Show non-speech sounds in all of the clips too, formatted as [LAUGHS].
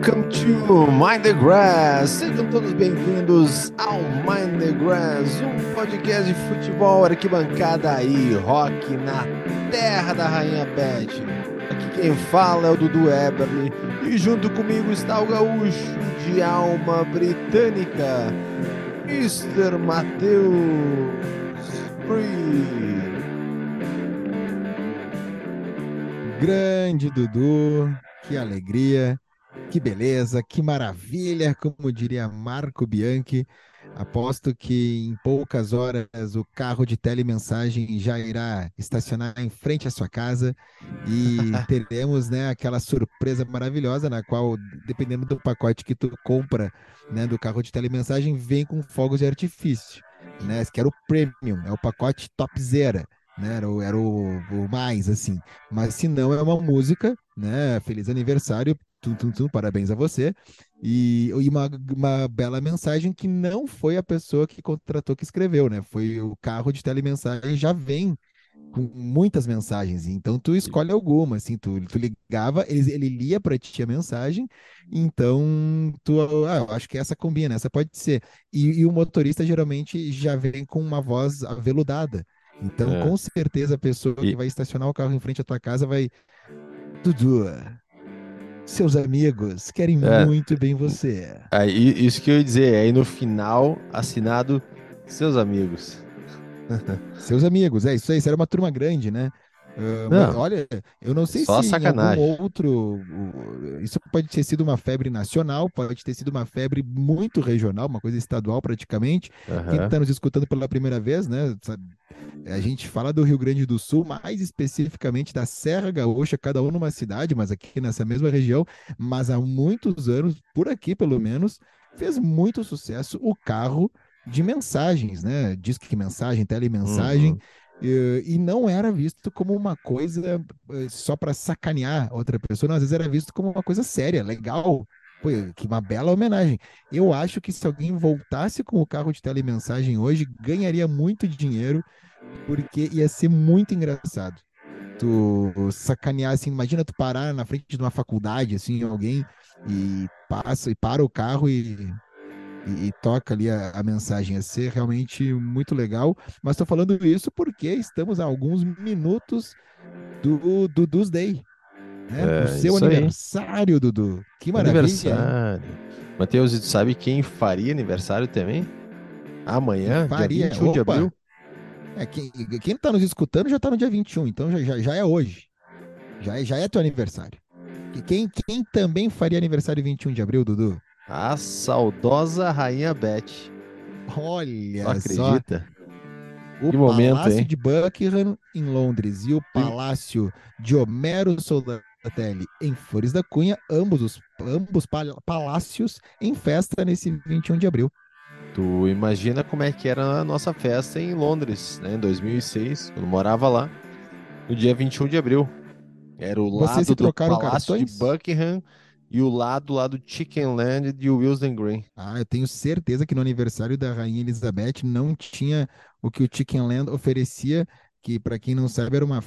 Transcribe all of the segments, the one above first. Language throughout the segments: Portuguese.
Welcome to Mind the Grass. Sejam todos bem-vindos ao Mind the Grass, um podcast de futebol, arquibancada e rock na terra da Rainha Beth. Aqui quem fala é o Dudu Eberly e junto comigo está o gaúcho de alma britânica, Mr. Matheus Free. Grande Dudu, que alegria. Que beleza, que maravilha, como diria Marco Bianchi. Aposto que em poucas horas o carro de telemensagem já irá estacionar em frente à sua casa e [LAUGHS] teremos, né, aquela surpresa maravilhosa na qual, dependendo do pacote que tu compra, né, do carro de telemensagem, vem com fogos de artifício, né? Esse que era o premium, é o pacote topzera, né? Era o, era o, o mais assim. Mas se não é uma música, né? Feliz aniversário tum, tum, tum, parabéns a você. E, e uma, uma bela mensagem que não foi a pessoa que contratou que escreveu, né? Foi o carro de telemensagem, já vem com muitas mensagens. Então tu escolhe alguma, assim, tu, tu ligava, ele, ele lia para ti a mensagem, então tu, ah, acho que essa combina, essa pode ser. E, e, o motorista geralmente já vem com uma voz aveludada. Então, é. com certeza, a pessoa e... que vai estacionar o carro em frente à tua casa vai. Dudu, seus amigos querem é. muito bem você. Aí, isso que eu ia dizer, aí no final, assinado seus amigos. seus amigos, é isso aí, isso era uma turma grande, né? Uh, não, olha, eu não sei se sacanagem. algum outro. Isso pode ter sido uma febre nacional, pode ter sido uma febre muito regional, uma coisa estadual praticamente. Uhum. Quem está nos escutando pela primeira vez, né? A gente fala do Rio Grande do Sul, mais especificamente da Serra Gaúcha, cada um numa cidade, mas aqui nessa mesma região. Mas há muitos anos, por aqui pelo menos, fez muito sucesso o carro de mensagens, né? Disque mensagem, telemensagem. Uhum. E, e não era visto como uma coisa eh, só para sacanear outra pessoa, não, às vezes era visto como uma coisa séria, legal. Pô, que uma bela homenagem. Eu acho que se alguém voltasse com o carro de telemensagem hoje, ganharia muito dinheiro, porque ia ser muito engraçado. Tu sacanear assim, imagina tu parar na frente de uma faculdade, assim, alguém e passa e para o carro e e, e toca ali a, a, mensagem. Ia ser realmente muito legal. Mas estou falando isso porque estamos a alguns minutos do Dudu's Day. Né? É, o seu aniversário, aí. Dudu. Que maravilha. Aniversário. Matheus, sabe quem faria aniversário também? Amanhã, faria. dia 21 Opa. de abril. É, quem, quem tá nos escutando já está no dia 21, então já, já, já é hoje. Já, é, já é teu aniversário. Quem, quem também faria aniversário 21 de abril, Dudu? A saudosa Rainha Beth. Olha Não acredita? Só. O que Palácio hein? de Buckingham em Londres e o Palácio de Homero Soldatelli em Flores da Cunha, ambos os ambos palácios em festa nesse 21 de abril. Tu imagina como é que era a nossa festa em Londres, né, em 2006, quando morava lá, no dia 21 de abril. Era o lado do Palácio cartões? de Buckingham e o lado lá do Chicken Land de Wilson Green. Ah, eu tenho certeza que no aniversário da Rainha Elizabeth não tinha o que o Chicken Land oferecia, que para quem não sabe era uma,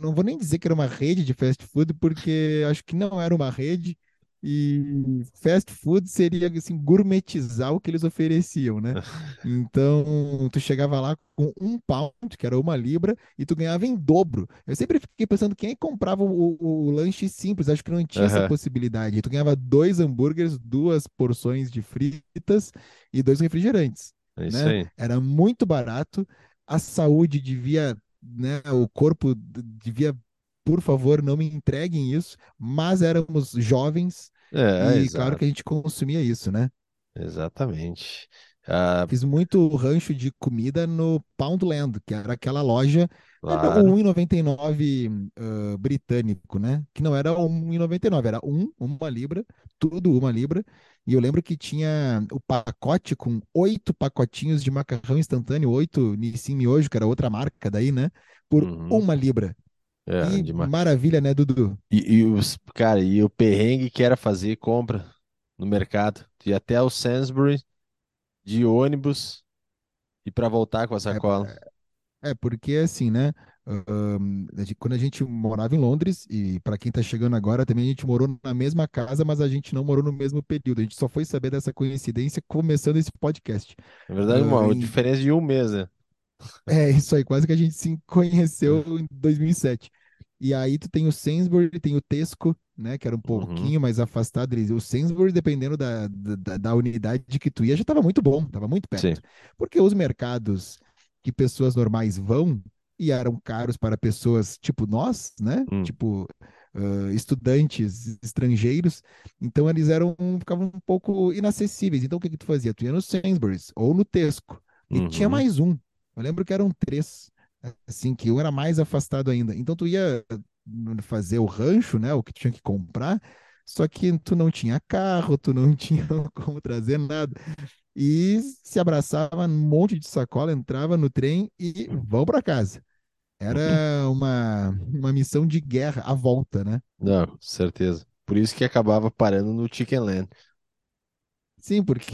não vou nem dizer que era uma rede de fast food, porque acho que não era uma rede, e fast food seria assim, gourmetizar o que eles ofereciam, né? [LAUGHS] Então, tu chegava lá com um pound, que era uma libra, e tu ganhava em dobro. Eu sempre fiquei pensando quem comprava o, o, o lanche simples, acho que não tinha uhum. essa possibilidade. Tu ganhava dois hambúrgueres, duas porções de fritas e dois refrigerantes. É isso né? aí. Era muito barato, a saúde devia, né? O corpo devia por favor, não me entreguem isso, mas éramos jovens é, e claro que a gente consumia isso, né? Exatamente. Uh... Fiz muito rancho de comida no Poundland, que era aquela loja claro. o 1,99 uh, britânico, né? Que não era 1,99, era um, uma libra, tudo uma libra. E eu lembro que tinha o pacote com oito pacotinhos de macarrão instantâneo, oito Nissin Miojo, que era outra marca daí, né? Por uhum. uma libra. É, que maravilha, né, Dudu? E, e, os, cara, e o perrengue que era fazer compra no mercado. E até o Sainsbury de ônibus e para voltar com a sacola. É, porque assim, né? gente- quando a gente morava em Londres, e para quem tá chegando agora, também a gente morou na mesma casa, mas a gente não morou no mesmo período. A gente só foi saber dessa coincidência começando esse podcast. Na verdade, uma em- diferença de um mês, né? É isso aí, quase que a gente se conheceu em 2007. E aí tu tem o Sainsbury, tem o Tesco, né, que era um Uhum, pouquinho mais afastado. Eles- O Sainsbury, dependendo da, da, da unidade que tu ia, já estava muito bom, estava muito sim. perto. Porque os mercados que pessoas normais vão e eram caros para pessoas tipo nós, né, Hum, tipo ah, estudantes estrangeiros, então eles eram ficavam um pouco inacessíveis. Então o que que tu fazia? Tu ia no Sainsbury's ou no Tesco e tinha uhum, mais um. Eu lembro que eram três assim, que um era mais afastado ainda. Então tu ia fazer o rancho, né, o que tinha que comprar, só que tu não tinha carro, tu não [LAUGHS] tinha como trazer nada. E se abraçava um monte de sacola, entrava no trem e vão para casa. Era uma, uma missão de guerra à volta, né? Não, certeza. Por isso que acabava parando no Chicken Land. Sim, porque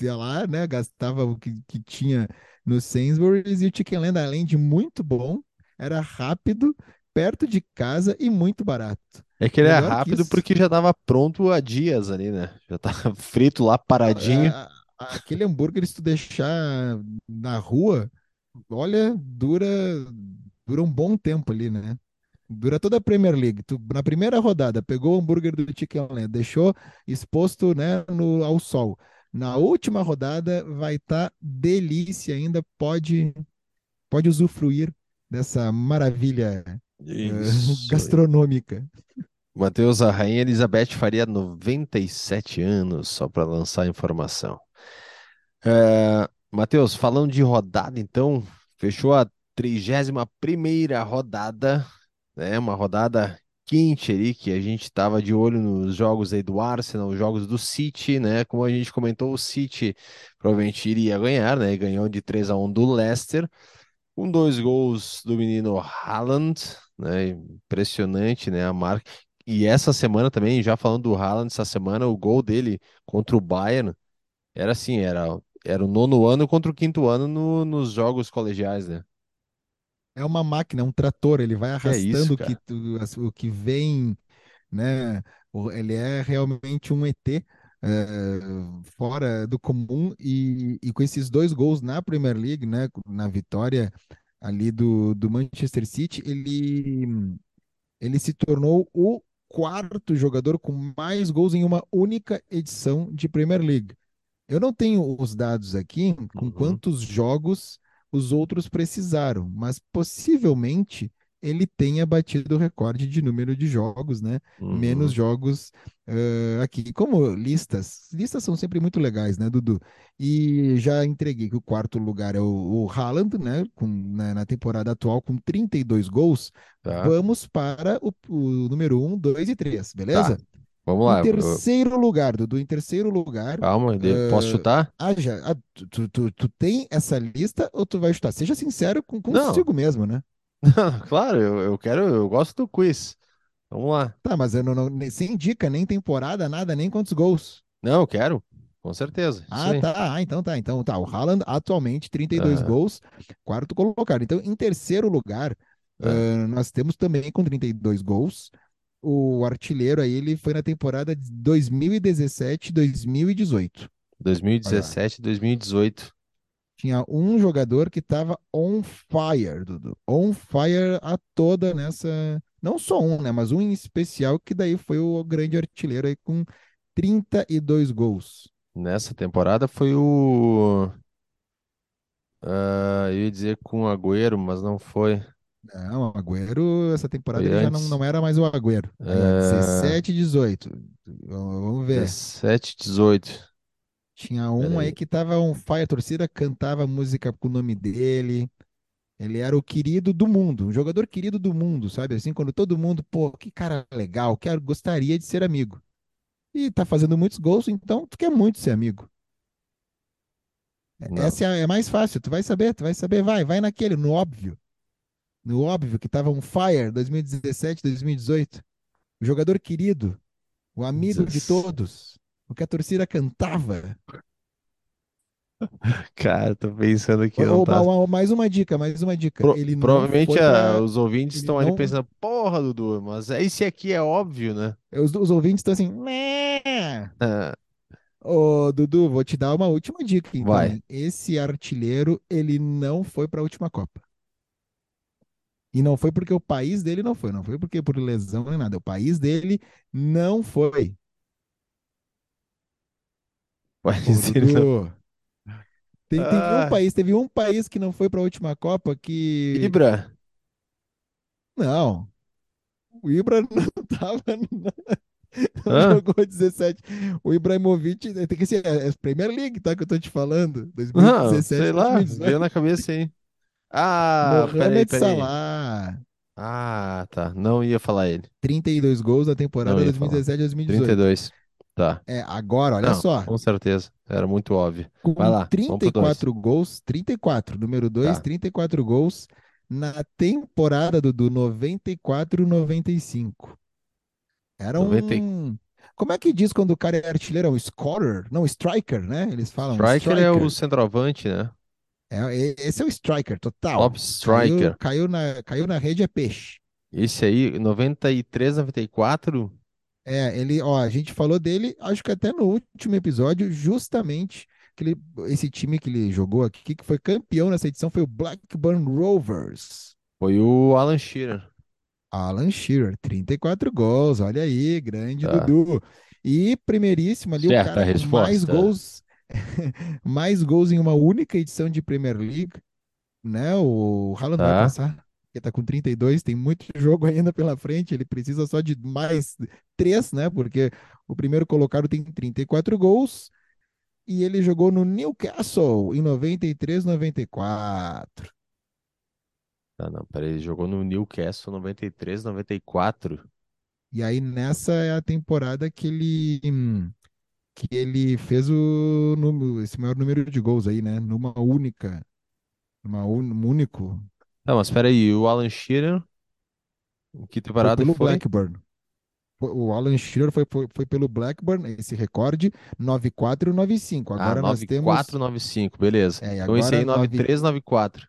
ia lá, né, gastava o que, que tinha no Sainsbury's e o Chicken Land, além de muito bom, era rápido, perto de casa e muito barato. É que ele é Melhor que rápido porque já tava pronto há dias ali, né? Já tava [LAUGHS] frito lá, paradinho. a- a- aquele hambúrguer, se tu deixar na rua, olha, dura, dura um bom tempo ali, né? Dura toda a Premier League. Tu, na primeira rodada, pegou o hambúrguer do Chicken Land, deixou exposto, né, no, ao sol. Na última rodada vai estar delícia ainda, pode, pode usufruir dessa maravilha aí. gastronômica. Matheus, a Rainha Elizabeth faria 97 anos, só para lançar a informação. É, Matheus, falando de rodada, então, fechou a 31ª rodada, né? Uma rodada quente ali, que a gente estava de olho nos jogos aí do Arsenal, os jogos do City, né? Como a gente comentou, o City provavelmente iria ganhar, né? Ganhou de 3 a 1 do Leicester, com dois gols do menino Haaland, né? Impressionante, né? A marca. E essa semana também, já falando do Haaland, essa semana o gol dele contra o Bayern era assim, era, era o nono ano contra o quinto ano no- nos jogos colegiais, né? É uma máquina, é um trator, ele vai Que é isso, arrastando o que, o que vem né? Ele é realmente um ET eh, fora do comum e, e com esses dois gols na Premier League, né? Na vitória ali do, do Manchester City, ele, ele se tornou o quarto jogador com mais gols em uma única edição de Premier League. Eu não tenho os dados aqui com Uhum, quantos jogos os outros precisaram, mas possivelmente ele tenha batido o recorde de número de jogos, né? Menos uhum. jogos eh, aqui. Como listas, listas são sempre muito legais, né, Dudu? E já entreguei que o quarto lugar é o, o Haaland, né? Com, na, na temporada atual com 32 gols. Tá, Vamos para o, o número um, 2 e 3, tá. Vamos Em lá. eu- terceiro lugar, Dudu, em terceiro lugar, calma, de- posso ah, chutar? ah, já, ah, tu, tu, tu- tem essa lista ou tu vai chutar? Seja sincero com, Não, consigo mesmo, né? [LAUGHS] claro, eu, eu quero, eu gosto do quiz. Vamos lá. Tá, mas eu não, não, nem- sem dica, nem temporada, nada, nem quantos gols. Não, eu quero, com certeza. Ah, tá, ah, então tá, então tá. O Haaland atualmente 32 Aham, gols, quarto colocado. Então, em terceiro lugar, ah, nós temos também com 32 gols. O artilheiro aí, ele foi na temporada de 2017, 2018. Olha lá. 2017, 2018. Tinha um jogador que estava on fire, Dudu. On fire a toda nessa. Não só um, né? Mas um em especial, que daí foi o grande artilheiro aí com 32 gols. Nessa temporada foi o. ah, eu ia dizer com o Agüero, mas não foi. Não, o Agüero, essa temporada ele já não, não era mais o Agüero. Ah, 17, 18. Vamos ver. 17, 18. Tinha um aí aí. que tava on fire, a torcida cantava música com o nome dele. Ele era o querido do mundo, um jogador querido do mundo, sabe? Assim, quando todo mundo, pô, que cara legal, quero, gostaria de ser amigo. E tá fazendo muitos gols, então tu quer muito ser amigo. Não. Essa é, é mais fácil, tu vai saber, tu vai saber, vai, vai naquele, no óbvio. No óbvio que tava on fire 2017, 2018. O jogador querido, o amigo de Dezes- todos, o que a torcida cantava. [LAUGHS] Cara, tô pensando aqui, Ou, tá. mais uma dica, mais uma dica. Pro- provavelmente para os ouvintes estão ali não pensando, porra, Dudu, mas esse aqui é óbvio, né? os, os ouvintes estão assim. Ah, Ô, Dudu, vou te dar uma última dica, então, vai. Esse artilheiro, ele não foi para a última Copa. E não foi porque o país dele não foi, não foi porque por lesão nem nada. O país dele não foi. Mas ele não. Tem, teve um Ah, país, teve um país que não foi para a última Copa que Ibra. não, o Ibra [LAUGHS] não tava, [LAUGHS] não Hã? jogou 17. O Ibrahimovic tem que ser é, é Premier League, tá? Que eu tô te falando. Não, sei 2017, lá, veio 2018. na cabeça aí. Ah, Mohamed peraí. Salah. Ah, tá. Não ia falar ele. 32 gols na temporada ia falar. 2017-2018. 32. Tá. É, agora, olha Não, só. com certeza. Era muito óbvio. Vai Com lá, pro dois. 34 gols, 34, número 2, Tá. 34 gols na temporada do, do 94-95. Era 90... e- um. Como é que diz quando o cara é artilheiro? É um scorer? Não, striker, né? Eles falam Striker é o striker. centroavante, né? É, esse é o striker total. Top Caiu, striker. caiu na, caiu na rede é peixe. Esse aí, 93, 94. É, ele, ó, a gente falou dele, acho que até no último episódio, justamente que ele, esse time que ele jogou aqui, que foi campeão nessa edição, foi o Blackburn Rovers. Foi o Alan Shearer. Alan Shearer, 34 gols, olha aí, grande Tá. Dudu. E primeiríssimo ali, o cara com mais gols, [LAUGHS] mais gols em uma única edição de Premier League, né? O Haaland vai Tá. passar, ele tá com 32, tem muito [LAUGHS] jogo ainda pela frente, ele precisa só de mais três, né? Porque o primeiro colocado tem 34 gols e ele jogou no Newcastle em 93, 94. Tá, não, peraí. Ele jogou no Newcastle 93, 94. E aí nessa é a temporada que ele hum, que ele fez o número, esse maior número de gols aí, né? Numa única, numa un, um único, Não, mas peraí. O Alan Shearer, em que foi temporada pelo foi? Blackburn. Foi- O Alan Shearer foi, foi, foi pelo Blackburn, esse recorde 94 e 95. Ah, Agora nós 94, temos 95, beleza. é, e Então esse aí, agora 9 93, 94.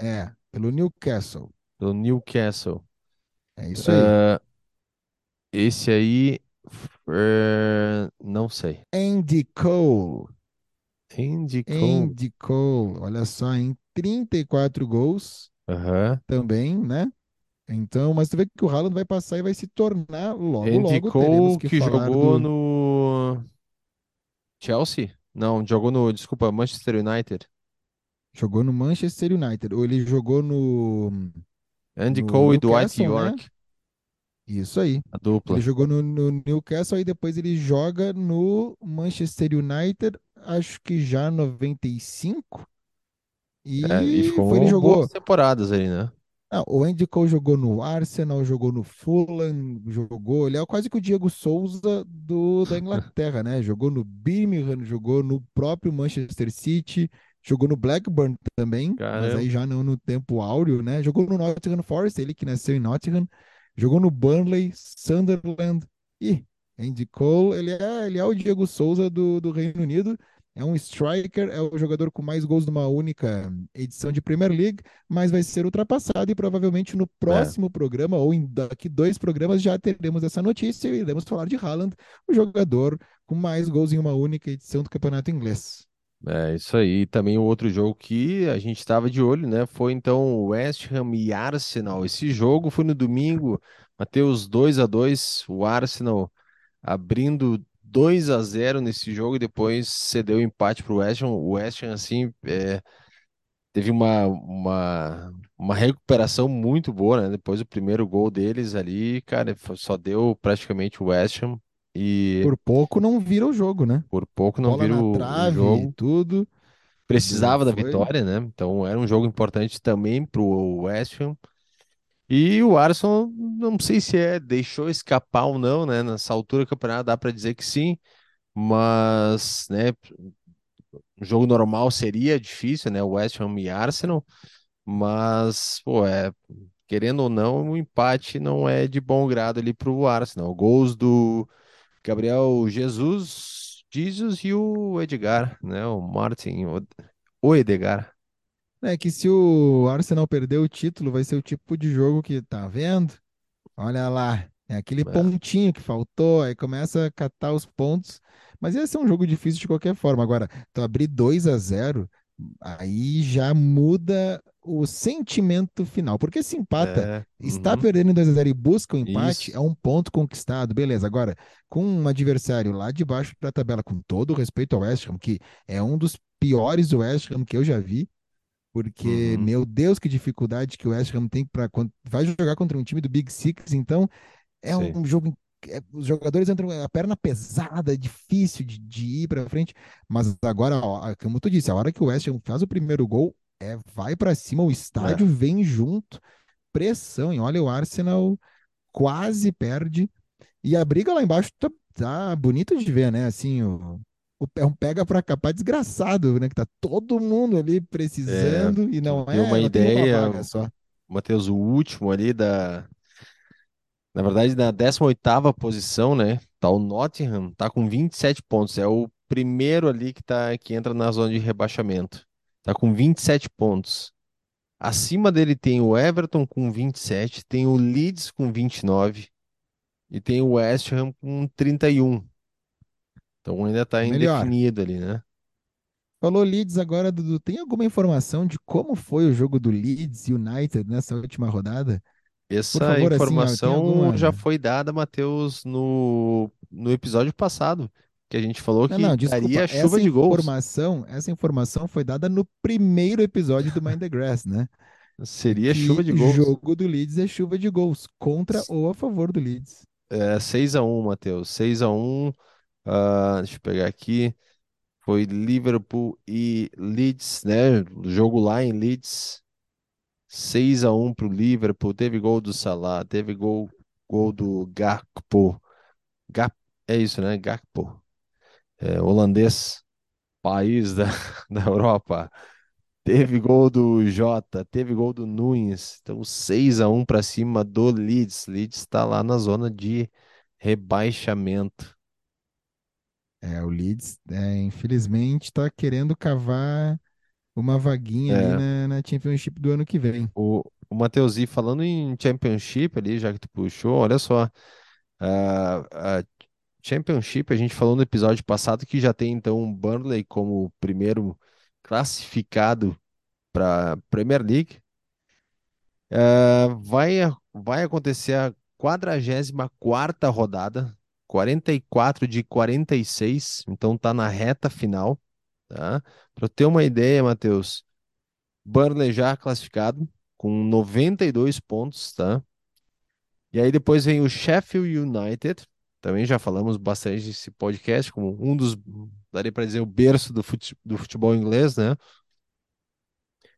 é, pelo Newcastle. Do Newcastle. É isso aí. Ah, esse aí, não sei. Andy Cole. Andy Cole. Andy Cole, olha só, em 34 gols Aham. também, né? Então, mas tu vê que o Haaland vai passar e vai se tornar logo, Andy logo Cole que que jogou do no Chelsea? Não, jogou no, desculpa, Manchester United. jogou no Manchester United, ou ele jogou no Andy no Cole e Dwight Newcastle, né? Isso aí. a Ele dupla. jogou no, no Newcastle e depois ele joga no Manchester United, acho que já 95. É, e E ficou foi, ele jogou. boas temporadas aí, né? Ah, o Andy Cole jogou no Arsenal, jogou no Fulham, jogou. Ele é quase que o Diego Souza do, da [LAUGHS] Inglaterra, né? Jogou no Birmingham, jogou no próprio Manchester City, jogou no Blackburn também, mas Caramba. aí já não no tempo áureo, né? Jogou no Nottingham Forest, ele que nasceu em Nottingham, jogou no Burnley, Sunderland. E Andy Cole, ele é, ele é o Diego Souza do, do Reino Unido. É um striker, é o jogador com mais gols numa única edição de Premier League mas vai ser ultrapassado e provavelmente no próximo programa, ou em daqui dois programas, já teremos essa notícia e iremos falar de Haaland, o jogador com mais gols em uma única edição do Campeonato Inglês. É isso aí. E também o outro jogo que a gente estava de olho, né? Foi então West Ham e Arsenal. Esse jogo foi no domingo, Matheus 2 a 2 o Arsenal abrindo 2 a 0 nesse jogo e depois cedeu o empate para o West Ham. O West Ham, assim, é, teve uma, uma, uma recuperação muito boa, né? Depois do primeiro gol deles ali, cara, só deu praticamente o West Ham e Por pouco não vira o jogo, né? por pouco não Bola vira o, o trave e jogo. tudo. Precisava da vitória, né? Então era um jogo importante também para o West Ham. E o Arsenal, não sei se é deixou escapar ou não, né? Nessa altura do campeonato dá para dizer que sim, mas, né? Um jogo normal seria difícil, né? West Ham e Arsenal, mas, pô, é, querendo ou não, o empate não é de bom grado ali pro Arsenal. Gols do Gabriel Jesus, Jesus e o Edgar, né? O Martin, o, o Edgar. É que se o Arsenal perder o título, vai ser o tipo de jogo que tá vendo? Olha lá, é aquele É, pontinho que faltou, aí começa a catar os pontos. Mas ia ser um jogo difícil de qualquer forma. Agora, tu abrir 2 a zero, aí já muda o sentimento final. Porque se empata, é, está uhum, perdendo em 2 a zero e busca o empate, isso, é um ponto conquistado, beleza. Agora, com um adversário lá de baixo da tabela, com todo o respeito ao West Ham, que é um dos piores West Ham que eu já vi, porque, uhum, meu Deus, que dificuldade que o West Ham tem para vai jogar contra um time do Big Six, então é sim, um jogo. É- os jogadores entram a perna pesada, é difícil de, de ir para frente. Mas agora, ó, como tu disse, a hora que o West Ham faz o primeiro gol, é vai para cima, o é, estádio vem junto, pressão. E olha, o Arsenal quase perde. E a briga lá embaixo tá, tá bonito de ver, né? Assim, o, o, é um pega para capar desgraçado, né? Que tá todo mundo ali é, precisando e tu não uma é, uma ideia, vaga só. Matheus, o último ali da, na verdade, na 18ª posição, né? Tá o Nottingham, tá com 27 pontos, é o primeiro ali que tá que entra na zona de rebaixamento. Tá com 27 pontos. Acima dele tem o Everton com 27, tem o Leeds com 29 e tem o West Ham com 31. Então ainda está Melhor. indefinido ali, né? Falou Leeds agora, Dudu. Tem alguma informação de como foi o jogo do Leeds United nessa última rodada? Essa favor, assim, informação já alguma. foi dada, Matheus, no, no episódio passado, que a gente falou que não, daria desculpa. chuva Essa de gols. informação, essa informação foi dada no primeiro episódio do Mind the Grass, né? Seria chuva Que de gols. jogo do Leeds é chuva de gols, contra ou a favor do Leeds. É, 6 a 1, Matheus. 6 a 1. ah, deixa eu pegar aqui. Foi Liverpool e Leeds, né? O jogo lá em Leeds. 6 a 1 pro Liverpool. Teve gol do Salah, teve gol, gol do Gakpo. Gap, é isso, né? Gakpo. É, holandês, país da, [LAUGHS] da Europa. Teve gol do Jota, teve gol do Nunes. Então 6 a 1 para cima do Leeds. Leeds está lá na zona de rebaixamento. É, o Leeds, é, infelizmente, está querendo cavar uma vaguinha ali É, na, na Championship do ano que vem. o, o Mateuzinho, falando em Championship ali, já que tu puxou, olha só. A, a Championship, a gente falou no episódio passado que já tem então o Burnley como primeiro classificado para Premier League. Ah, vai, vai acontecer a 44ª rodada, 44 de 46, então tá na reta final, tá? Para ter uma ideia, Matheus, Burnley já classificado com 92 pontos, tá? E aí depois vem o Sheffield United, também já falamos bastante desse podcast, como um dos, daria para dizer, o berço do fute- do futebol inglês, né?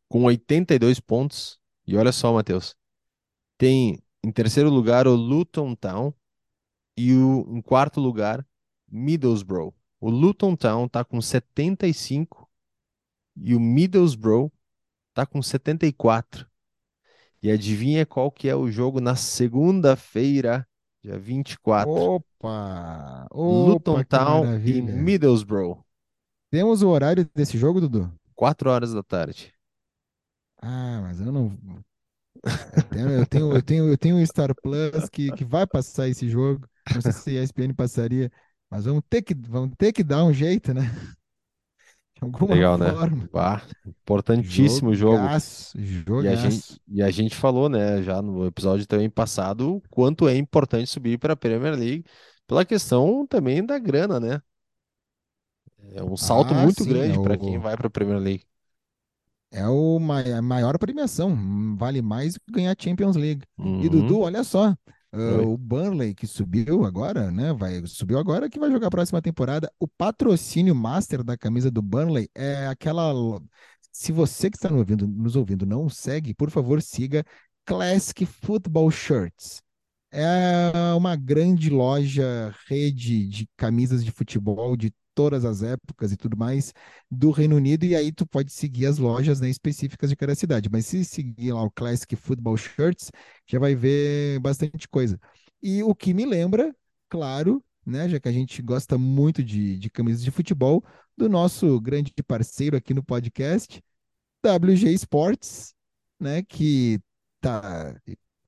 Com 82 pontos. E olha só, Matheus, tem em terceiro lugar o Luton Town e o, em quarto lugar Middlesbrough. O Luton Town tá com 75 e o Middlesbrough tá com 74. E adivinha qual que é o jogo na segunda-feira, dia 24? Opa! Luton Opa, que Town e maravilha! Middlesbrough, Temos o horário desse jogo, Dudu? 4 horas da tarde. Ah, mas eu não. Eu tenho, eu tenho, eu tenho, o Star Plus que, que vai passar esse jogo. Não sei se a ESPN passaria, mas vamos ter que, vamos ter que dar um jeito, né? De alguma Legal, né? forma. Bah, importantíssimo jogo. Jogaço, E a gente, jogaço. e a gente falou, né, já no episódio também passado, quanto é importante subir para a Premier League, pela questão também da grana, né? É um salto Ah, muito sim, é grande para quem vai para a Premier League. É o mai- a maior premiação, vale mais do que ganhar Champions League. E Uhum. Dudu, olha só, Oi. o Burnley que subiu agora, né? Vai, subiu agora que vai jogar a próxima temporada. O patrocínio master da camisa do Burnley é aquela. Se você que está nos ouvindo, nos ouvindo não segue, por favor, siga Classic Football Shirts. É uma grande loja, rede de camisas de futebol de todas as épocas e tudo mais do Reino Unido, e aí tu pode seguir as lojas, né, específicas de cada cidade. Mas se seguir lá o Classic Football Shirts, já vai ver bastante coisa. E o que me lembra, claro, né? Já que a gente gosta muito de, de camisas de futebol, do nosso grande parceiro aqui no podcast, WG Sports, né? Que tá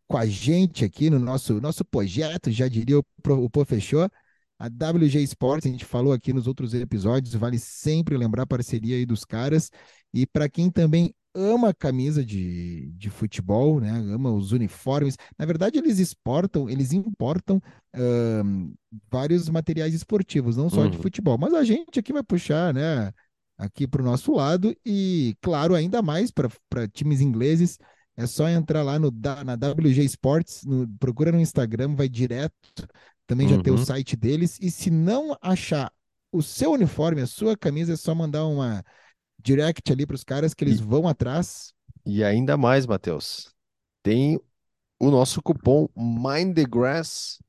com a gente aqui no nosso, nosso projeto, já diria o, o Fechou. A WG Sports, a gente falou aqui nos outros episódios, vale sempre lembrar a parceria aí dos caras. E para quem também ama camisa de, de futebol, né? Ama os uniformes. Na verdade, eles exportam, eles importam vários materiais esportivos, não só uhum. de futebol. Mas a gente aqui vai puxar, né? Aqui para o nosso lado e, claro, ainda mais para times ingleses. É só entrar lá no, na WG Sports, no, procura no Instagram, vai direto. Também já tem o uhum. site deles. E se não achar o seu uniforme, a sua camisa, é só mandar uma direct ali para os caras que eles e, vão atrás. E ainda mais, Matheus, tem o nosso cupom Mind the Grass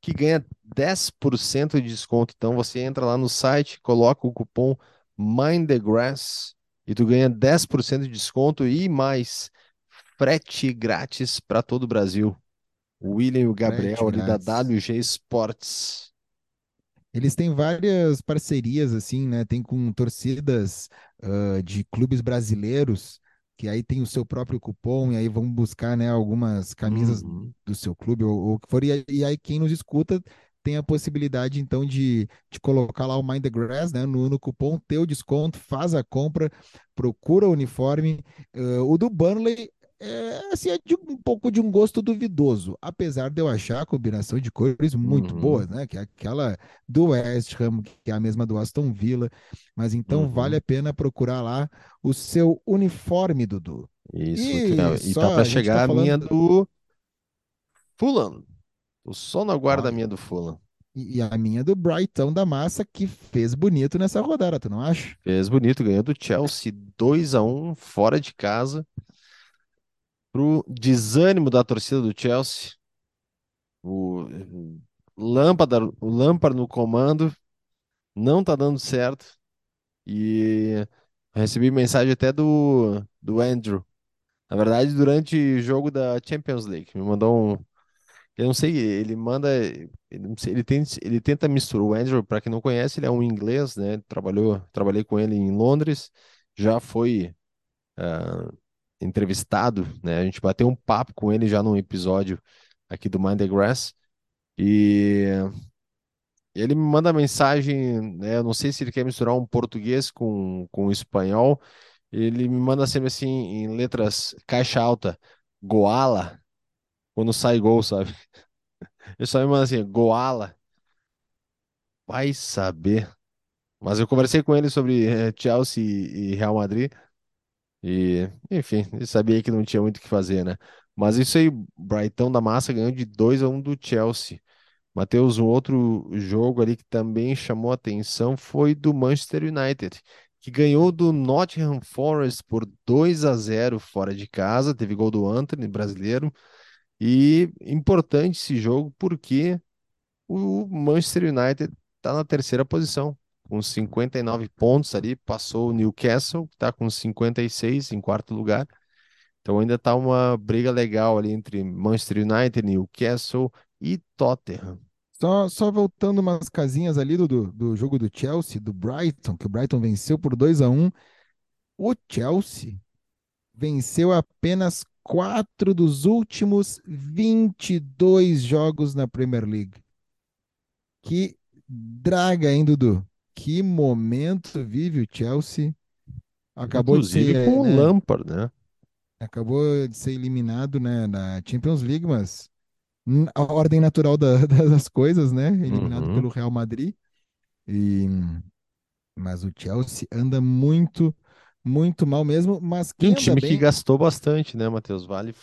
que ganha 10% de desconto. Então você entra lá no site, coloca o cupom Mind the Grass e tu ganha 10% de desconto e mais frete grátis para todo o Brasil. O William e o Gabriel frete ali da WG Sports. Eles têm várias parcerias, assim, né? Tem com torcidas uh, de clubes brasileiros, que aí tem o seu próprio cupom, e aí vão buscar, né, algumas camisas uhum. do seu clube, ou o que for. E, e, aí quem nos escuta tem a possibilidade, então, de, de colocar lá o Mind the Grass, né, no, no cupom, ter o desconto, faz a compra, procura o uniforme. Uh, o do Burnley é, assim, é de um pouco de um gosto duvidoso, apesar de eu achar a combinação de cores muito uhum. boa, né? Que é aquela do West Ham, que é a mesma do Aston Villa. Mas então uhum. vale a pena procurar lá o seu uniforme, Dudu. Isso, e, tá, e tá para chegar a, tá a minha do Fulham. O sol na guarda ah, minha do Fulham. E a minha do Brighton da Massa, que fez bonito nessa rodada, tu não acha? Fez bonito, ganhou do Chelsea 2 a 1 fora de casa pro desânimo da torcida do Chelsea. O Lampard, o Lampard no comando não tá dando certo. E recebi mensagem até do, do Andrew. Na verdade, durante o jogo da Champions League, me mandou um. Eu não sei, ele manda. Ele, sei, ele, tenta, ele tenta misturar. O Andrew, para quem não conhece, ele é um inglês, né? Trabalhou, trabalhei com ele em Londres, já foi uh, entrevistado, né? A gente bateu um papo com ele já num episódio aqui do Mind the Grass e ele me manda mensagem, né? Eu não sei se ele quer misturar um português com, com espanhol. Ele me manda sempre assim em letras caixa alta, Goala, quando sai gol, sabe? [LAUGHS] Ele só me manda assim, Goala. Vai saber. Mas eu conversei com ele sobre eh, Chelsea e Real Madrid. E, enfim, eu sabia que não tinha muito o que fazer, né? Mas isso aí, Brighton da Massa ganhou de 2 a 1 do Chelsea. Matheus, um outro jogo ali que também chamou atenção foi do Manchester United, que ganhou do Nottingham Forest por 2 a 0 fora de casa. Teve gol do Anthony, brasileiro. E importante esse jogo porque o Manchester United está na terceira posição com 59 pontos ali, passou o Newcastle, que está com 56 em quarto lugar. Então ainda está uma briga legal ali entre Manchester United, Newcastle e Tottenham. Só, só voltando umas casinhas ali do, do jogo do Chelsea, do Brighton, que o Brighton venceu por 2 a 1 O Chelsea venceu apenas quatro dos últimos 22 jogos na Premier League. Que draga, hein, Dudu? Que momento vive o Chelsea. Acabou Inclusive de ser, com né, o Lampard, né? Acabou de ser eliminado né, na Champions League, mas a ordem natural [LAUGHS] da, das coisas, né? Eliminado uhum. pelo Real Madrid. E, mas o Chelsea anda muito, muito mal mesmo. Mas quem um time bem... que gastou bastante, né, Matheus? Vale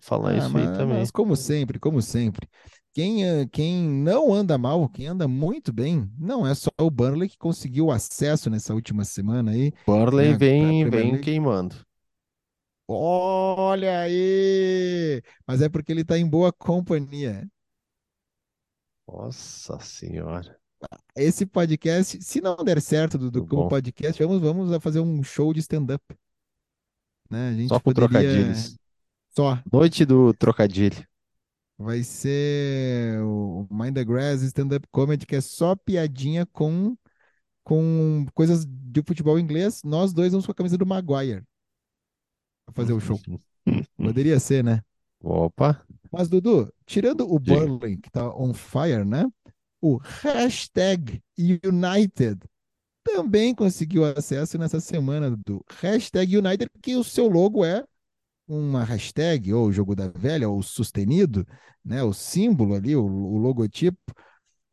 falar ah, isso mas, aí também. Mas como sempre, como sempre. Quem, eh, quem não anda mal, quem anda muito bem, não é só o Burnley que conseguiu acesso nessa última semana aí. Burnley né, vem, vem queimando. Olha aí! Mas é porque ele está em boa companhia. Nossa Senhora. Esse podcast, se não der certo do, do como podcast, vamos, vamos fazer um show de stand-up. Né? Só com poderia... trocadilhos. Só. Noite do trocadilho. Vai ser o Mind the Grass Stand-Up Comedy, que é só piadinha com, com coisas de futebol inglês. Nós dois vamos com a camisa do Maguire pra fazer o show. [LAUGHS] Poderia ser, né? Opa! Mas, Dudu, tirando o. Burnley, que tá on fire, né? O hashtag United também conseguiu acesso nessa semana, Dudu. Hashtag United, que o seu logo é uma hashtag, ou jogo da velha, ou sustenido, né? O símbolo ali, o, o logotipo.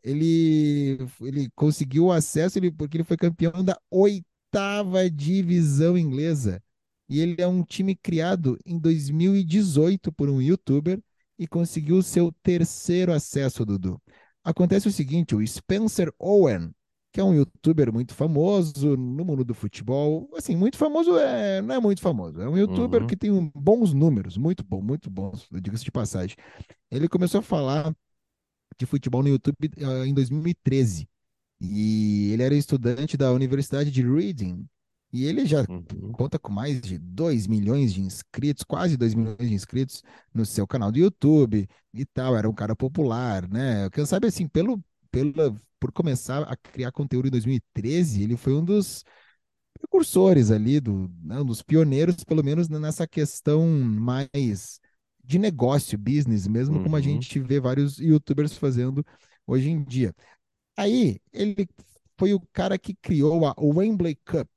Ele, ele conseguiu acesso ele, porque ele foi campeão da oitava divisão inglesa. E ele é um time criado em 2018 por um youtuber e conseguiu seu terceiro acesso, Dudu. Acontece o seguinte: o Spencer Owen, que é um youtuber muito famoso no mundo do futebol, assim, muito famoso é, não é muito famoso, é um youtuber Uhum. que tem bons números, muito bom, muito bons, diga-se de passagem. Ele começou a falar de futebol no YouTube ah, em 2013. E ele era estudante da Universidade de Reading. E ele já Uhum. conta com mais de 2 milhões de inscritos, quase 2 milhões de inscritos no seu canal do YouTube e tal. Era um cara popular, né? Quem sabe assim, pelo, pela, por começar a criar conteúdo em 2013, ele foi um dos precursores ali, do, né, um dos pioneiros, pelo menos nessa questão mais de negócio, business, mesmo como a Uhum. gente vê vários youtubers fazendo hoje em dia. Aí, ele foi o cara que criou a Wembley Cup.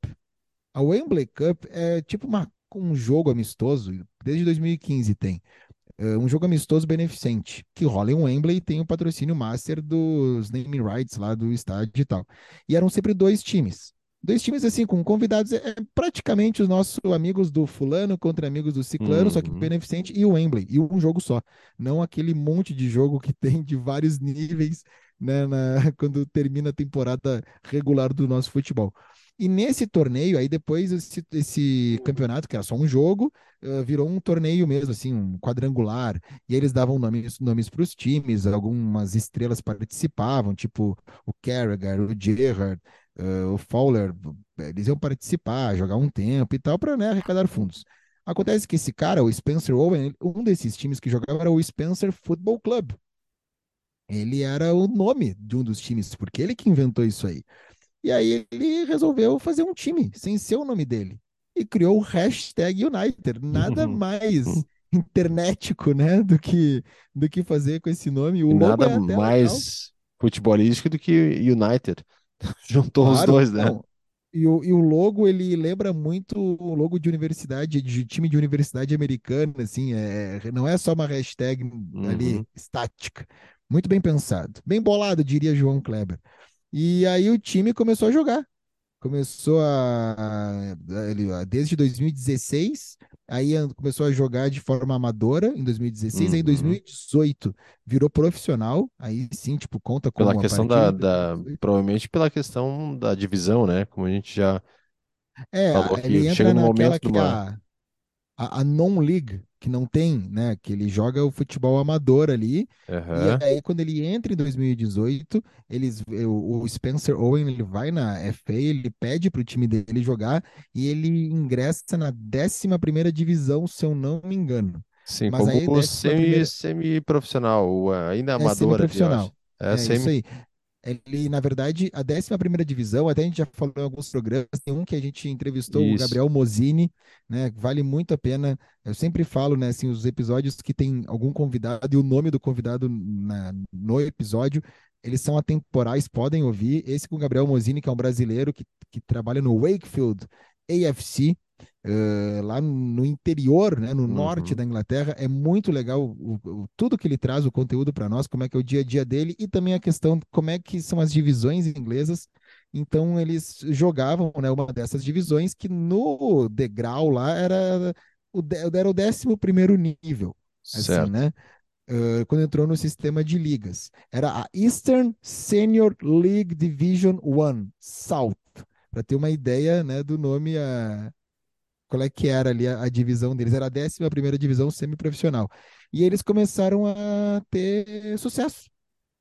A Wembley Cup é tipo uma, um jogo amistoso, desde 2015 tem. É um jogo amistoso beneficente, que rola em Wembley e tem o patrocínio master dos naming rights lá do estádio e tal. E eram sempre dois times. Dois times, assim, com convidados, é, é praticamente os nossos amigos do fulano contra amigos do ciclano, só que Uhum. beneficente e o Wembley, e um jogo só. Não aquele monte de jogo que [LAUGHS] tem de vários níveis, né, na- [LAUGHS] quando termina a temporada regular do nosso futebol. E nesse torneio, aí depois esse, esse campeonato, que era só um jogo, virou um torneio mesmo, assim, um quadrangular. E eles davam nomes, nomes para os times, algumas estrelas participavam, tipo o Carragher, o Gerrard, eh, o Fowler, eles iam participar, jogar um tempo e tal, para né, arrecadar fundos. Acontece que esse cara, o Spencer Owen, um desses times que jogava era o Spencer Football Club. Ele era o nome de um dos times, porque ele que inventou isso aí. E aí ele resolveu fazer um time sem ser o nome dele. E criou o hashtag United. Nada mais internetico, né, do que, do que fazer com esse nome. O nada é até legal. mais futebolístico do que United. [LAUGHS] Juntou os Claro, dois, né? não. E o, e o logo, ele lembra muito o logo de universidade, de time de universidade americana, assim, é, não é só uma hashtag ali Uhum. estática. Muito bem pensado. Bem bolado, diria João Kleber. E aí o time começou a jogar. Começou a, a- ele, a- desde 2016, aí começou a jogar de forma amadora em 2016, aí em Uhum. 2018 virou profissional, aí sim, tipo, conta como Pela a questão da, da- 2018. Provavelmente pela questão da divisão, né? Como a gente já É, falou aqui. Chega no momento de uma. a, a non-league, que não tem, né? Que ele joga o futebol amador ali. E Aham. aí, quando ele entra em 2018, eles, o, o Spencer Owen ele vai na FA, ele pede para o time dele jogar e ele ingressa na 11ª divisão, se eu não me engano. Sim, Mas aí, como 11ª semi, semi-profissional, ou ainda é amadora acho. semi-profissional. É É isso semi. aí. Ele, na verdade, a 11ª divisão, até a gente já falou em alguns programas, tem um que a gente entrevistou o Isso. Gabriel Mosini, né? Vale muito a pena. Eu sempre falo, né, assim, os episódios que tem algum convidado e o nome do convidado na- no episódio, eles são atemporais, podem ouvir. Esse com o Gabriel Mosini, que é um brasileiro que, que trabalha no Wakefield AFC, eh, lá no interior, né, no norte Uhum. da Inglaterra. É muito legal o, o- tudo que ele traz, o conteúdo para nós, como é que é o dia a dia dele e também a questão como é que são as divisões inglesas. Então eles jogavam, né, uma dessas divisões que no degrau lá era o, era o 11 primeiro nível, assim, Certo. né? eh, quando entrou no sistema de ligas. Era a Eastern Senior League Division One South, para ter uma ideia, né, do nome a qual é que era ali a, a divisão deles. Era a 11ª divisão semiprofissional. E eles começaram a ter sucesso.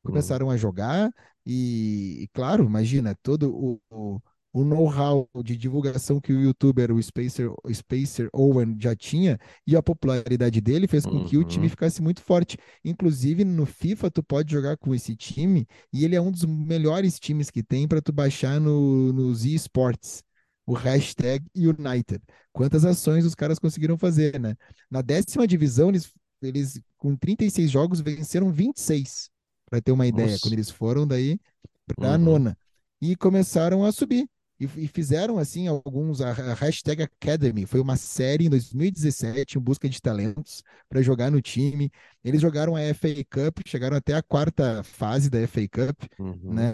Uhum. Começaram a jogar e, e, claro, imagina, todo o, o- o know-how de divulgação que o youtuber, o Spacer, o Spacer Owen, já tinha e a popularidade dele fez com que o time Uhum. ficasse muito forte. Inclusive, no FIFA, tu pode jogar com esse time e ele é um dos melhores times que tem para tu baixar no, nos eSports. O hashtag United. Quantas ações os caras conseguiram fazer, né? Na décima divisão, eles, eles com 36 jogos venceram 26, para ter uma ideia, Nossa. quando eles foram daí para a Uhum. nona. E começaram a subir. E, e fizeram assim alguns a, a hashtag Academy foi uma série em 2017 em busca de talentos para jogar no time. Eles jogaram a FA Cup, chegaram até a quarta fase da FA Cup, Uhum. né?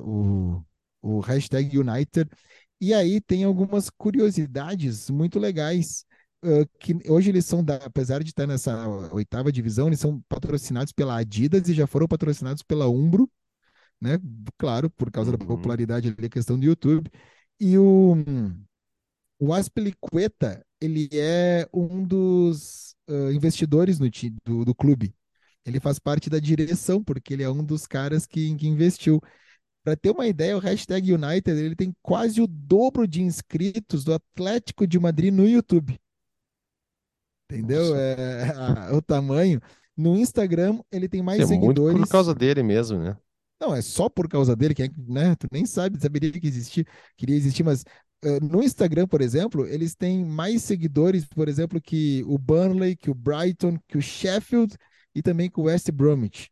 O, o hashtag United. E aí tem algumas curiosidades muito legais. uh, que hoje eles são, da, apesar de estar nessa oitava divisão, eles são patrocinados pela Adidas e já foram patrocinados pela Umbro, né? Claro, por causa da Uhum. popularidade ali, a questão do YouTube. E o, o Aspilicueta, ele é um dos uh, investidores no do, do clube. Ele faz parte da direção, porque ele é um dos caras que, que investiu. Para ter uma ideia, o hashtag United ele tem quase o dobro de inscritos do Atlético de Madrid no YouTube. Entendeu? É, a- o tamanho. No Instagram, ele tem mais É muito por seguidores. causa dele mesmo, né? Não, é só por causa dele, que é, né? Tu nem sabe, saberia que existir, queria existir, mas eh, no Instagram, por exemplo, eles têm mais seguidores, por exemplo, que o Burnley, que o Brighton, que o Sheffield e também que o West Bromwich,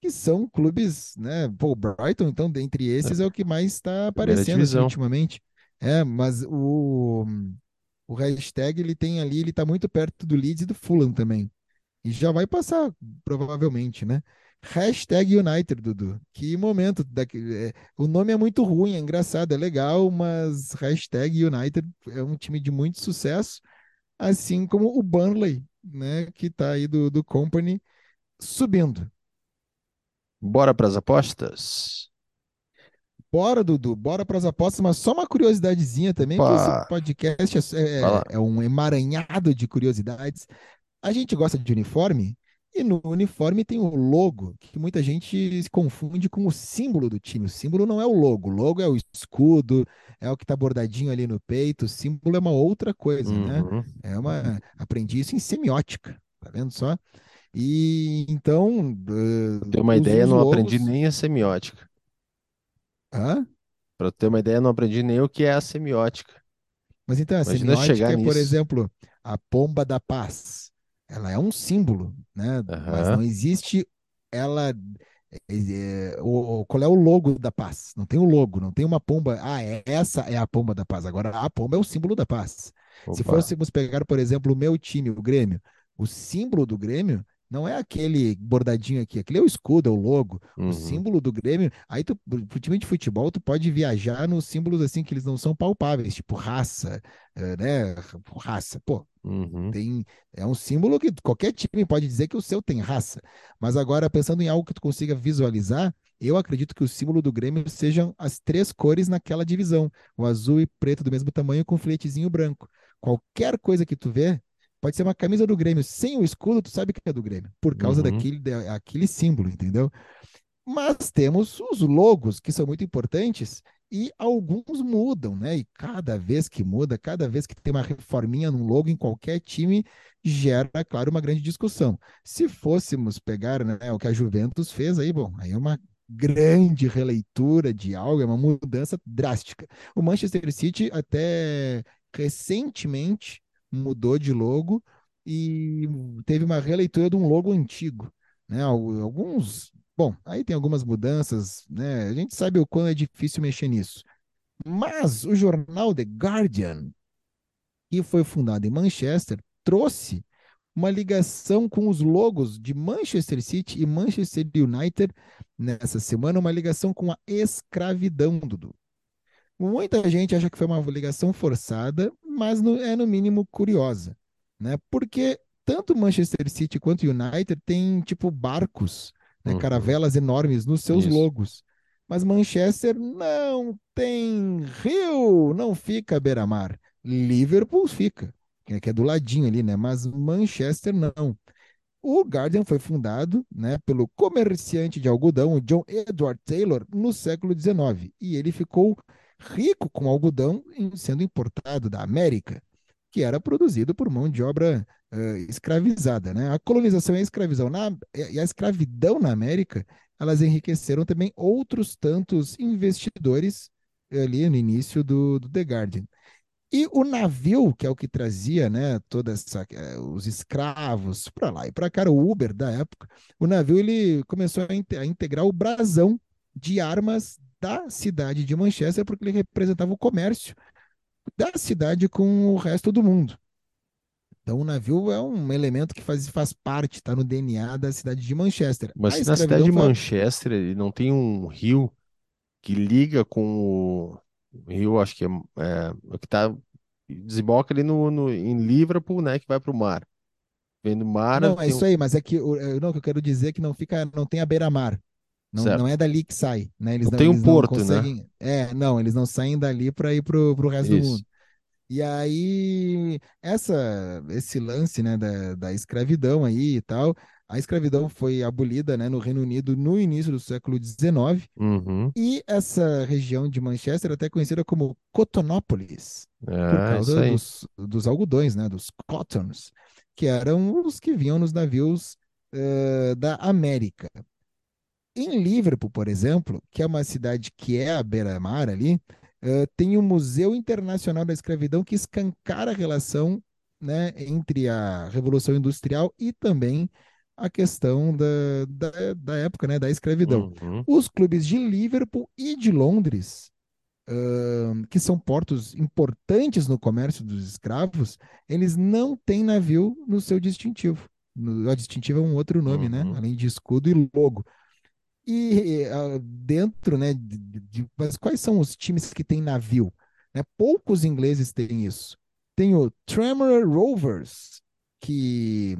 que são clubes, né? Pô, o Brighton, então, dentre esses, é o que mais está aparecendo assim, ultimamente. É, mas o, o hashtag ele tem ali, ele está muito perto do Leeds e do Fulham também. E já vai passar, provavelmente, né? Hashtag United, Dudu. Que momento. daqui- é, o nome é muito ruim, é engraçado, é legal, mas hashtag United é um time de muito sucesso, assim como o Burnley, né? Que tá aí do, do Company subindo. Bora para as apostas? Bora, Dudu, bora para as apostas, mas só uma curiosidadezinha também, porque esse podcast é, é- é um emaranhado de curiosidades. A gente gosta de uniforme e no uniforme tem o logo, que muita gente se confunde com o símbolo do time. O símbolo não é o logo, o logo é o escudo, é o que está bordadinho ali no peito. O símbolo é uma outra coisa, né? Uhum. É uma. Aprendi isso em semiótica, tá vendo só? E então, Pra ter uh, uma ideia, não aprendi logos. nem a semiótica. Hã? Para ter uma ideia, não aprendi nem o que é a semiótica. Mas então, a Imagina semiótica é, por nisso. exemplo, a pomba da paz. Ela é um símbolo, né? Mas não existe ela. é, o, qual é o logo da paz? Não tem o logo, não tem uma pomba. Ah, é, essa é a pomba da paz. Agora, a pomba é o símbolo da paz. Se Opa. fôssemos pegar, por exemplo, o meu time, o Grêmio, o símbolo do Grêmio não é aquele bordadinho aqui, aquele é o escudo, é o logo. O Uhum. símbolo do Grêmio, aí tu, pro time de futebol, tu pode viajar nos símbolos assim que eles não são palpáveis, tipo raça, eh, né? Raça, pô, Uhum. tem, é um símbolo que qualquer time pode dizer que o seu tem raça. Mas agora, pensando em algo que tu consiga visualizar, eu acredito que o símbolo do Grêmio sejam as três cores naquela divisão: o azul e preto do mesmo tamanho com filetezinho branco. Qualquer coisa que tu vê, pode ser uma camisa do Grêmio sem o escudo, tu sabe que é do Grêmio, por causa Uhum. daquele, da- aquele símbolo, entendeu? Mas temos os logos, que são muito importantes, e alguns mudam, né? E cada vez que muda, cada vez que tem uma reforminha num logo em qualquer time, gera, claro, uma grande discussão. Se fôssemos pegar, né, o que a Juventus fez, aí, bom, aí é uma grande releitura de algo, é uma mudança drástica. O Manchester City até recentemente mudou de logo e teve uma releitura de um logo antigo, né? Al- Alguns Bom, aí tem algumas mudanças, né? A gente sabe o quão é difícil mexer nisso. Mas o jornal The Guardian, que foi fundado em Manchester, trouxe uma ligação com os logos de Manchester City e Manchester United nessa semana, uma ligação com a escravidão, Dudu. Muita gente acha que foi uma ligação forçada, mas no- é no mínimo curiosa, né? Porque tanto Manchester City quanto United têm tipo barcos, né, Uhum. caravelas enormes nos seus Isso. logos. Mas Manchester não tem rio, não fica beira-mar. Liverpool fica, que é- que é do ladinho ali, né? Mas Manchester não. O Guardian foi fundado né, pelo comerciante de algodão, o John Edward Taylor, no século XIX. E ele ficou rico com algodão sendo importado da América, que era produzido por mão de obra uh, escravizada. Né? A colonização e a escravidão na, e a escravidão na América, elas enriqueceram também outros tantos investidores ali no início do, do The Guardian. E o navio, que é o que trazia, né, toda eh, os escravos para lá e para cá, o Uber da época, o navio ele começou a, in a, integrar o brasão de armas da cidade de Manchester, porque ele representava o comércio da cidade com o resto do mundo. Então o navio é um elemento que faz, faz parte, está no DNA da cidade de Manchester. Mas na cidade de Manchester ele não tem um rio que liga com o rio, acho que é, é que tá desemboca ali no, no, em Liverpool, né, que vai para o mar. Vem do mar. Não, é isso um... aí, mas é que não, o que eu quero dizer é que não fica, não tem a beira-mar. Não, não é dali que sai, né? Eles não, não tem um porto, né? É, não, eles não saem dali para ir pro, pro resto isso. do mundo. E aí, essa, esse lance, né, da, da escravidão aí e tal, a escravidão foi abolida né, no Reino Unido no início do século XIX. Uhum. E essa região de Manchester é até conhecida como Cotonópolis, é, por causa dos, dos, algodões, né, dos cottons, que eram os que vinham nos navios uh, da América. Em Liverpool, por exemplo, que é uma cidade que é à beira-mar ali, uh, tem o Museu Internacional da Escravidão que escancara a relação né, entre a Revolução Industrial e também a questão da, da, da época, né, da escravidão. Uhum. Os clubes de Liverpool e de Londres, uh, que são portos importantes no comércio dos escravos, eles não têm navio no seu distintivo. No, o distintivo é um outro nome, né, uhum. né, além de escudo e logo. E uh, dentro, né, de, de, mas quais são os times que têm navio? Né? Poucos ingleses têm isso. Tem o Tremor Rovers, que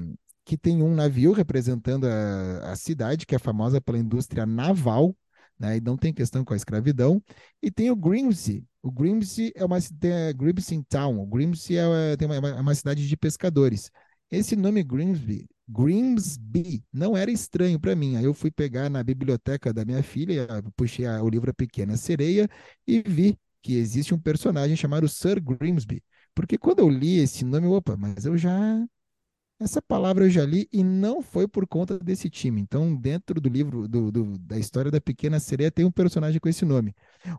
que tem um navio representando a, a cidade, que é famosa pela indústria naval, né, e não tem questão com a escravidão. E tem o Grimsby. O Grimsby é uma é Grimsby Town. O Grimsby é, tem uma, é uma cidade de pescadores. Esse nome Grimsby, Grimsby, não era estranho para mim. Aí eu fui pegar na biblioteca da minha filha, puxei o livro A Pequena Sereia e vi que existe um personagem chamado Sir Grimsby. Porque quando eu li esse nome, opa, mas eu já essa palavra eu já li e não foi por conta desse time. Então, dentro do livro do, do, da história da Pequena Sereia, tem um personagem com esse nome.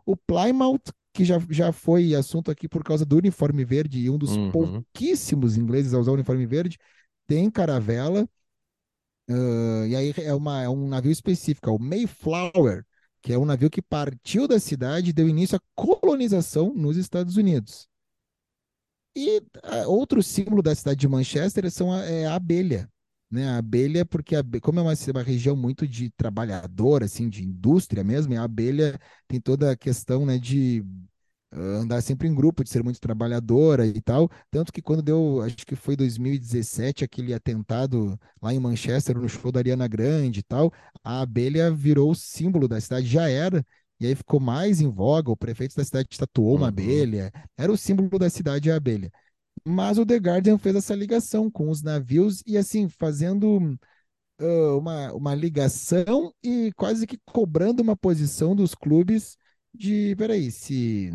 O Plymouth, que já, já foi assunto aqui por causa do uniforme verde, e um dos uhum. pouquíssimos ingleses a usar o uniforme verde, tem caravela. Uh, e aí é, uma, é um navio específico, é o Mayflower, que é um navio que partiu da cidade e deu início à colonização nos Estados Unidos. E a, outro símbolo da cidade de Manchester são a, é a abelha. Né? A abelha, porque a, como é uma, uma, região muito de trabalhador, assim, de indústria mesmo, a abelha tem toda a questão né, de andar sempre em grupo, de ser muito trabalhadora e tal. Tanto que quando deu, acho que foi 2017, aquele atentado lá em Manchester, no show da Ariana Grande e tal, a abelha virou o símbolo da cidade, já era, e aí ficou mais em voga, o prefeito da cidade tatuou uma uhum. abelha, era o símbolo da cidade a abelha. Mas o The Guardian fez essa ligação com os navios e assim, fazendo uh, uma, uma ligação e quase que cobrando uma posição dos clubes de, peraí, se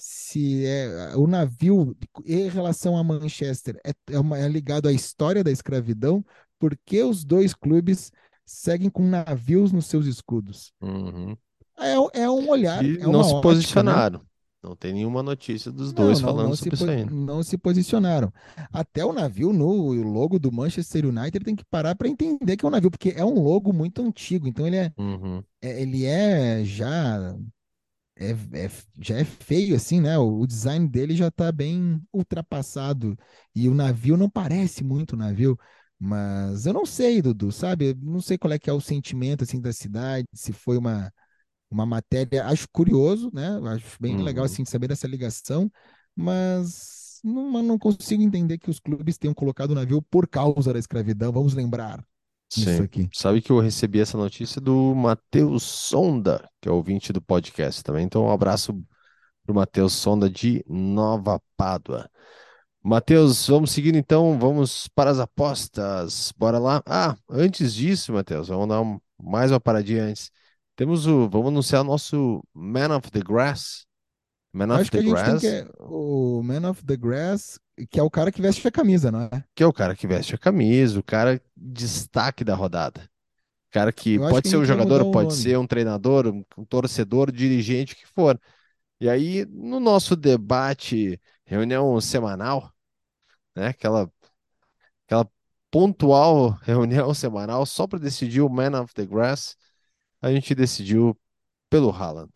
se é, o navio em relação a Manchester é, é, uma, é ligado à história da escravidão, porque os dois clubes seguem com navios nos seus escudos. Uhum. É, é um olhar. E é não se ótica, né? posicionaram. Né? Não tem nenhuma notícia dos dois não, não, falando não sobre isso ainda. Não se posicionaram. Até o navio, no logo do Manchester United, tem que parar para entender que é um navio, porque é um logo muito antigo. Então ele é, uhum. é ele é já é, é, já é feio assim, né? O, o design dele já está bem ultrapassado e o navio não parece muito navio. Mas eu não sei, Dudu, sabe? Eu não sei qual é que é o sentimento assim da cidade, se foi uma uma matéria, acho curioso, né? Acho bem uhum. legal assim saber dessa ligação, mas não, não consigo entender que os clubes tenham colocado o navio por causa da escravidão. Vamos lembrar Sim. isso aqui. Sabe que eu recebi essa notícia do Matheus Sonda, que é ouvinte do podcast também. Então, um abraço para o Matheus Sonda de Nova Pádua. Matheus, vamos seguindo então, vamos para as apostas. Bora lá. Ah, antes disso, Matheus, vamos dar um, mais uma paradinha antes. Temos o. Vamos anunciar o nosso Man of the Grass. Man of acho que the a gente tem Grass, que. O Man of the Grass, que é o cara que veste a camisa, não é? que é o cara que veste a camisa, o cara destaque da rodada. Cara que Eu acho pode que ser um jogador, pode nome. ser um treinador, um, torcedor, dirigente, que for. E aí, no nosso debate, reunião semanal, né? Aquela, aquela pontual [LAUGHS] reunião semanal só para decidir o Man of the Grass, a gente decidiu pelo Haaland.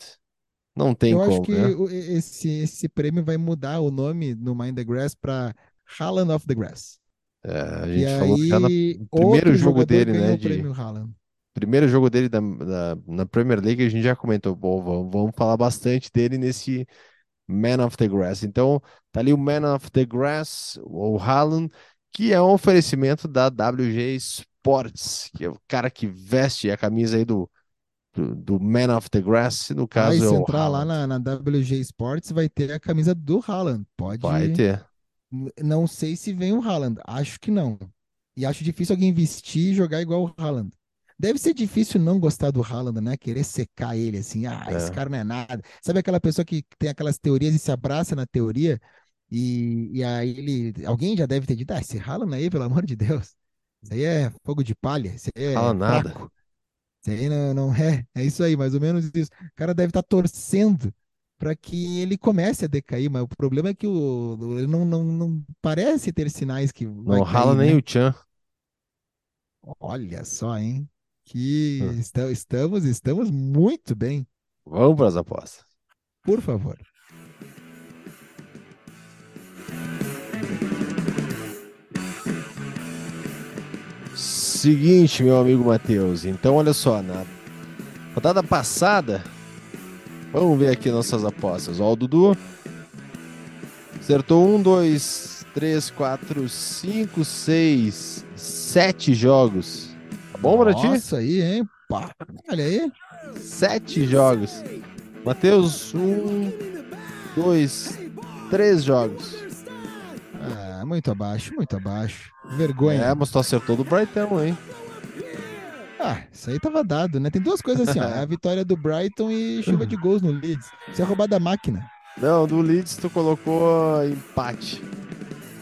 Não tem Eu acho como, que né? o- e- esse, esse prêmio vai mudar o nome no Mind the Grass para Haaland of the Grass. É, a E gente falou já no aí, primeiro jogo dele, né? De primeiro jogo dele da, da- na Premier League, a gente já comentou, bom, vamos, vamos falar bastante dele nesse Man of the Grass. Então, tá ali o Man of the Grass, o Haaland, que é um oferecimento da WG Sports, que é o cara que veste a camisa aí do, do, do Man of the Grass, no Ah, e caso é se o entrar lá Haaland. na, na WG Sports, vai ter a camisa do Haaland. Vai Pode. ter. Não sei se vem o Haaland. Acho que não. E acho difícil alguém vestir e jogar igual o Haaland. Deve ser difícil não gostar do Haaland, né? Querer secar ele assim. Ah, esse É. cara não é nada. Sabe aquela pessoa que tem aquelas teorias e se abraça na teoria? E, e aí ele. Alguém já deve ter dito: ah, esse Haaland aí, pelo amor de Deus. Isso aí é fogo de palha. Isso aí Fala é nada. fraco. Isso aí não, não é. É isso aí, mais ou menos isso. O cara deve estar torcendo para que ele comece a decair, mas o problema é que o, ele não, não, não parece ter sinais que Não rala cair, nem né? o Chan. Olha só, hein? Que Hum. esta- estamos, estamos muito bem. Vamos para as apostas. Por favor. Seguinte, meu amigo Matheus. Então, olha só, na rodada passada, vamos ver aqui nossas apostas. Ó, o Dudu acertou um, dois, três, quatro, cinco, seis, sete jogos. Tá bom pra ti? Nossa, aí, hein? Pá, olha aí. Sete jogos. Matheus, um, dois, três jogos. Ah, muito abaixo, muito abaixo. Vergonha. É, mas tu acertou do Brighton, hein? Ah, isso aí tava dado, né? Tem duas coisas assim, ó. É a vitória do Brighton e chuva de gols no Leeds. Isso é roubar da máquina. Não, do Leeds tu colocou empate.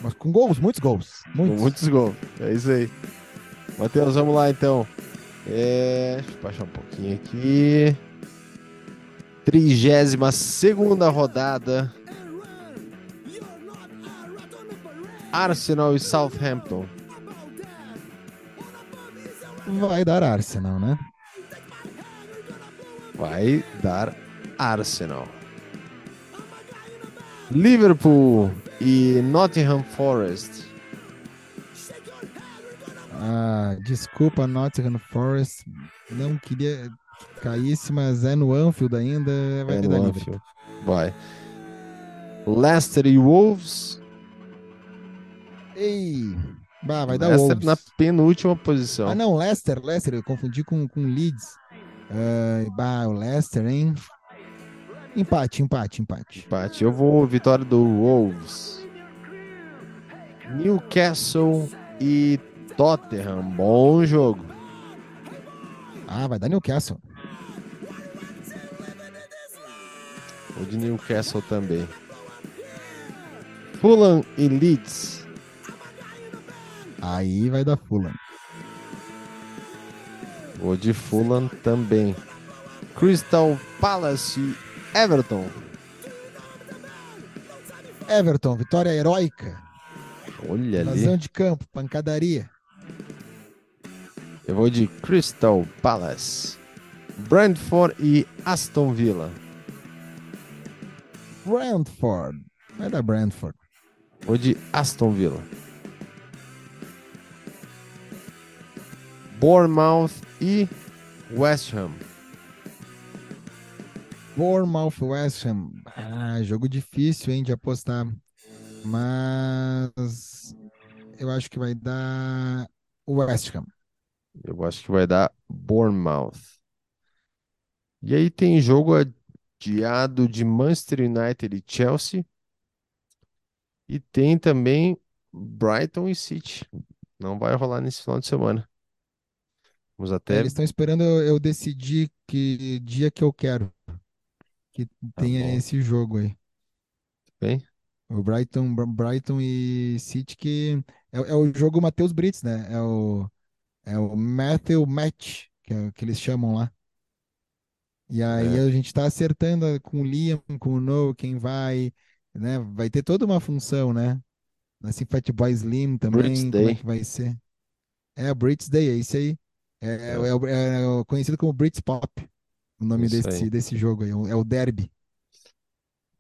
Mas com gols, muitos gols. Com Muitos. muitos gols. É isso aí. Matheus, vamos lá então. É... Deixa eu baixar um pouquinho aqui. 32 segunda rodada. Arsenal e Southampton. Vai dar Arsenal, né? Vai dar Arsenal. Liverpool e Nottingham Forest. Ah, desculpa, Nottingham Forest. Não queria que caísse, mas é no Anfield ainda. Vai É dar Liverpool. Anfield. Vai. Leicester e Wolves. Ei, bah, vai dar Leicester Wolves. na penúltima posição. Ah, não, Leicester, Leicester, eu confundi com, com Leeds. Ah, bah, o Leicester, hein? Empate, empate, empate. Empate. Eu vou vitória do Wolves. Newcastle e Tottenham. Bom jogo. Ah, vai dar Newcastle. O de Newcastle também. Fulham e Leeds. Aí vai dar Fulham. O de Fulham também. Crystal Palace e Everton. Everton, vitória heróica. Olha ali. Invasão de campo, pancadaria. Eu vou de Crystal Palace. Brentford e Aston Villa. Brentford. Vai dar Brentford. Vou de Aston Villa. Bournemouth e West Ham. Bournemouth, West Ham. Ah, jogo difícil, hein, de apostar. Mas eu acho que vai dar o West Ham. Eu acho que vai dar Bournemouth. E aí tem jogo adiado de Manchester United e Chelsea. E tem também Brighton e City. Não vai rolar nesse final de semana. Vamos É, até. Eles estão esperando eu, eu decidir que dia que eu quero que tenha bom. esse jogo aí. Bem? O Brighton, Brighton e City que é, é o jogo Matheus Brits, né? É o, é o Matthew Match, que, é, que eles chamam lá. E aí É. a gente tá acertando com o Liam, com o No, quem vai, né? Vai ter toda uma função, né? Assim, Fat Boy Slim Brits também, como é Day. que vai ser? É o Brits Day, é isso aí. É, é, É, é conhecido como Brits Pop, o nome isso aí. desse, desse jogo aí, é o é o Derby.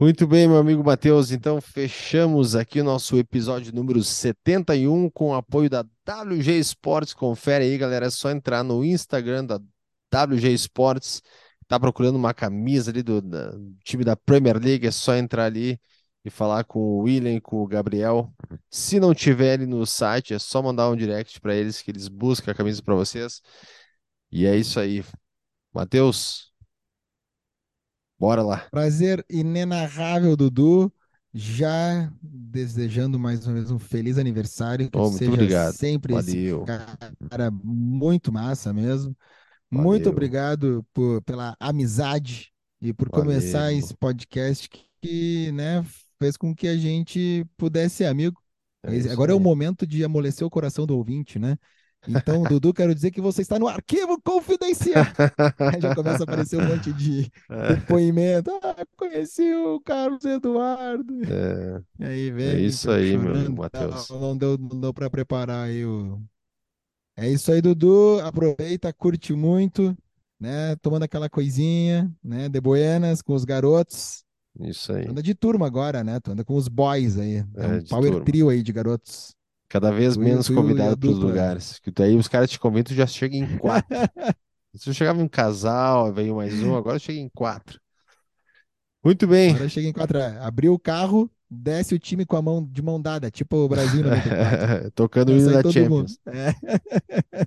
Muito bem, meu amigo Matheus. Então, fechamos aqui o nosso episódio número 71 com o apoio da WG Esportes. Confere aí, galera. É só entrar no Instagram da WG Esportes. Tá procurando uma camisa ali do, da- do time da Premier League? É só entrar ali e falar com o William com o Gabriel. Se não tiver ali no site, é só mandar um direct para eles que eles buscam a camisa para vocês. E é isso aí. Matheus, bora lá. Prazer inenarrável, Dudu. Já desejando mais uma vez um feliz aniversário, que Oh, muito seja obrigado. sempre esse Valeu. cara muito massa mesmo. Muito Valeu. obrigado por, pela amizade e por começar Valeu. esse podcast que, né, fez com que a gente pudesse ser amigo. É Agora é o momento de amolecer o coração do ouvinte, né? Então, [LAUGHS] Dudu, quero dizer que você está no arquivo confidencial. Já começa a aparecer um monte de [LAUGHS] depoimento. Ah, conheci o Carlos Eduardo. É, E aí é vem isso aí, meu. Matheus. Não, não deu, não deu para preparar aí o. É isso aí, Dudu. Aproveita, curte muito, né? Tomando aquela coisinha, né? De buenas com os garotos. Isso aí. Anda de turma agora, né? Tu anda com os boys aí. É É, um power turma. trio aí de garotos. Cada vez Tu menos tu convidado para os lugares. Que daí os caras te convidam, tu já chega em quatro. [LAUGHS] Se eu chegava em um casal, veio mais um, agora chega em quatro. Muito bem. Agora chega em quatro. é, Abriu o carro, desce o time com a mão de mão dada, tipo o Brasil em 94. [LAUGHS] Tocando o hino da. Champions. É. [LAUGHS]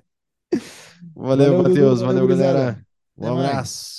Valeu, Valeu. Matheus. Valeu, Valeu, galera. Um abraço.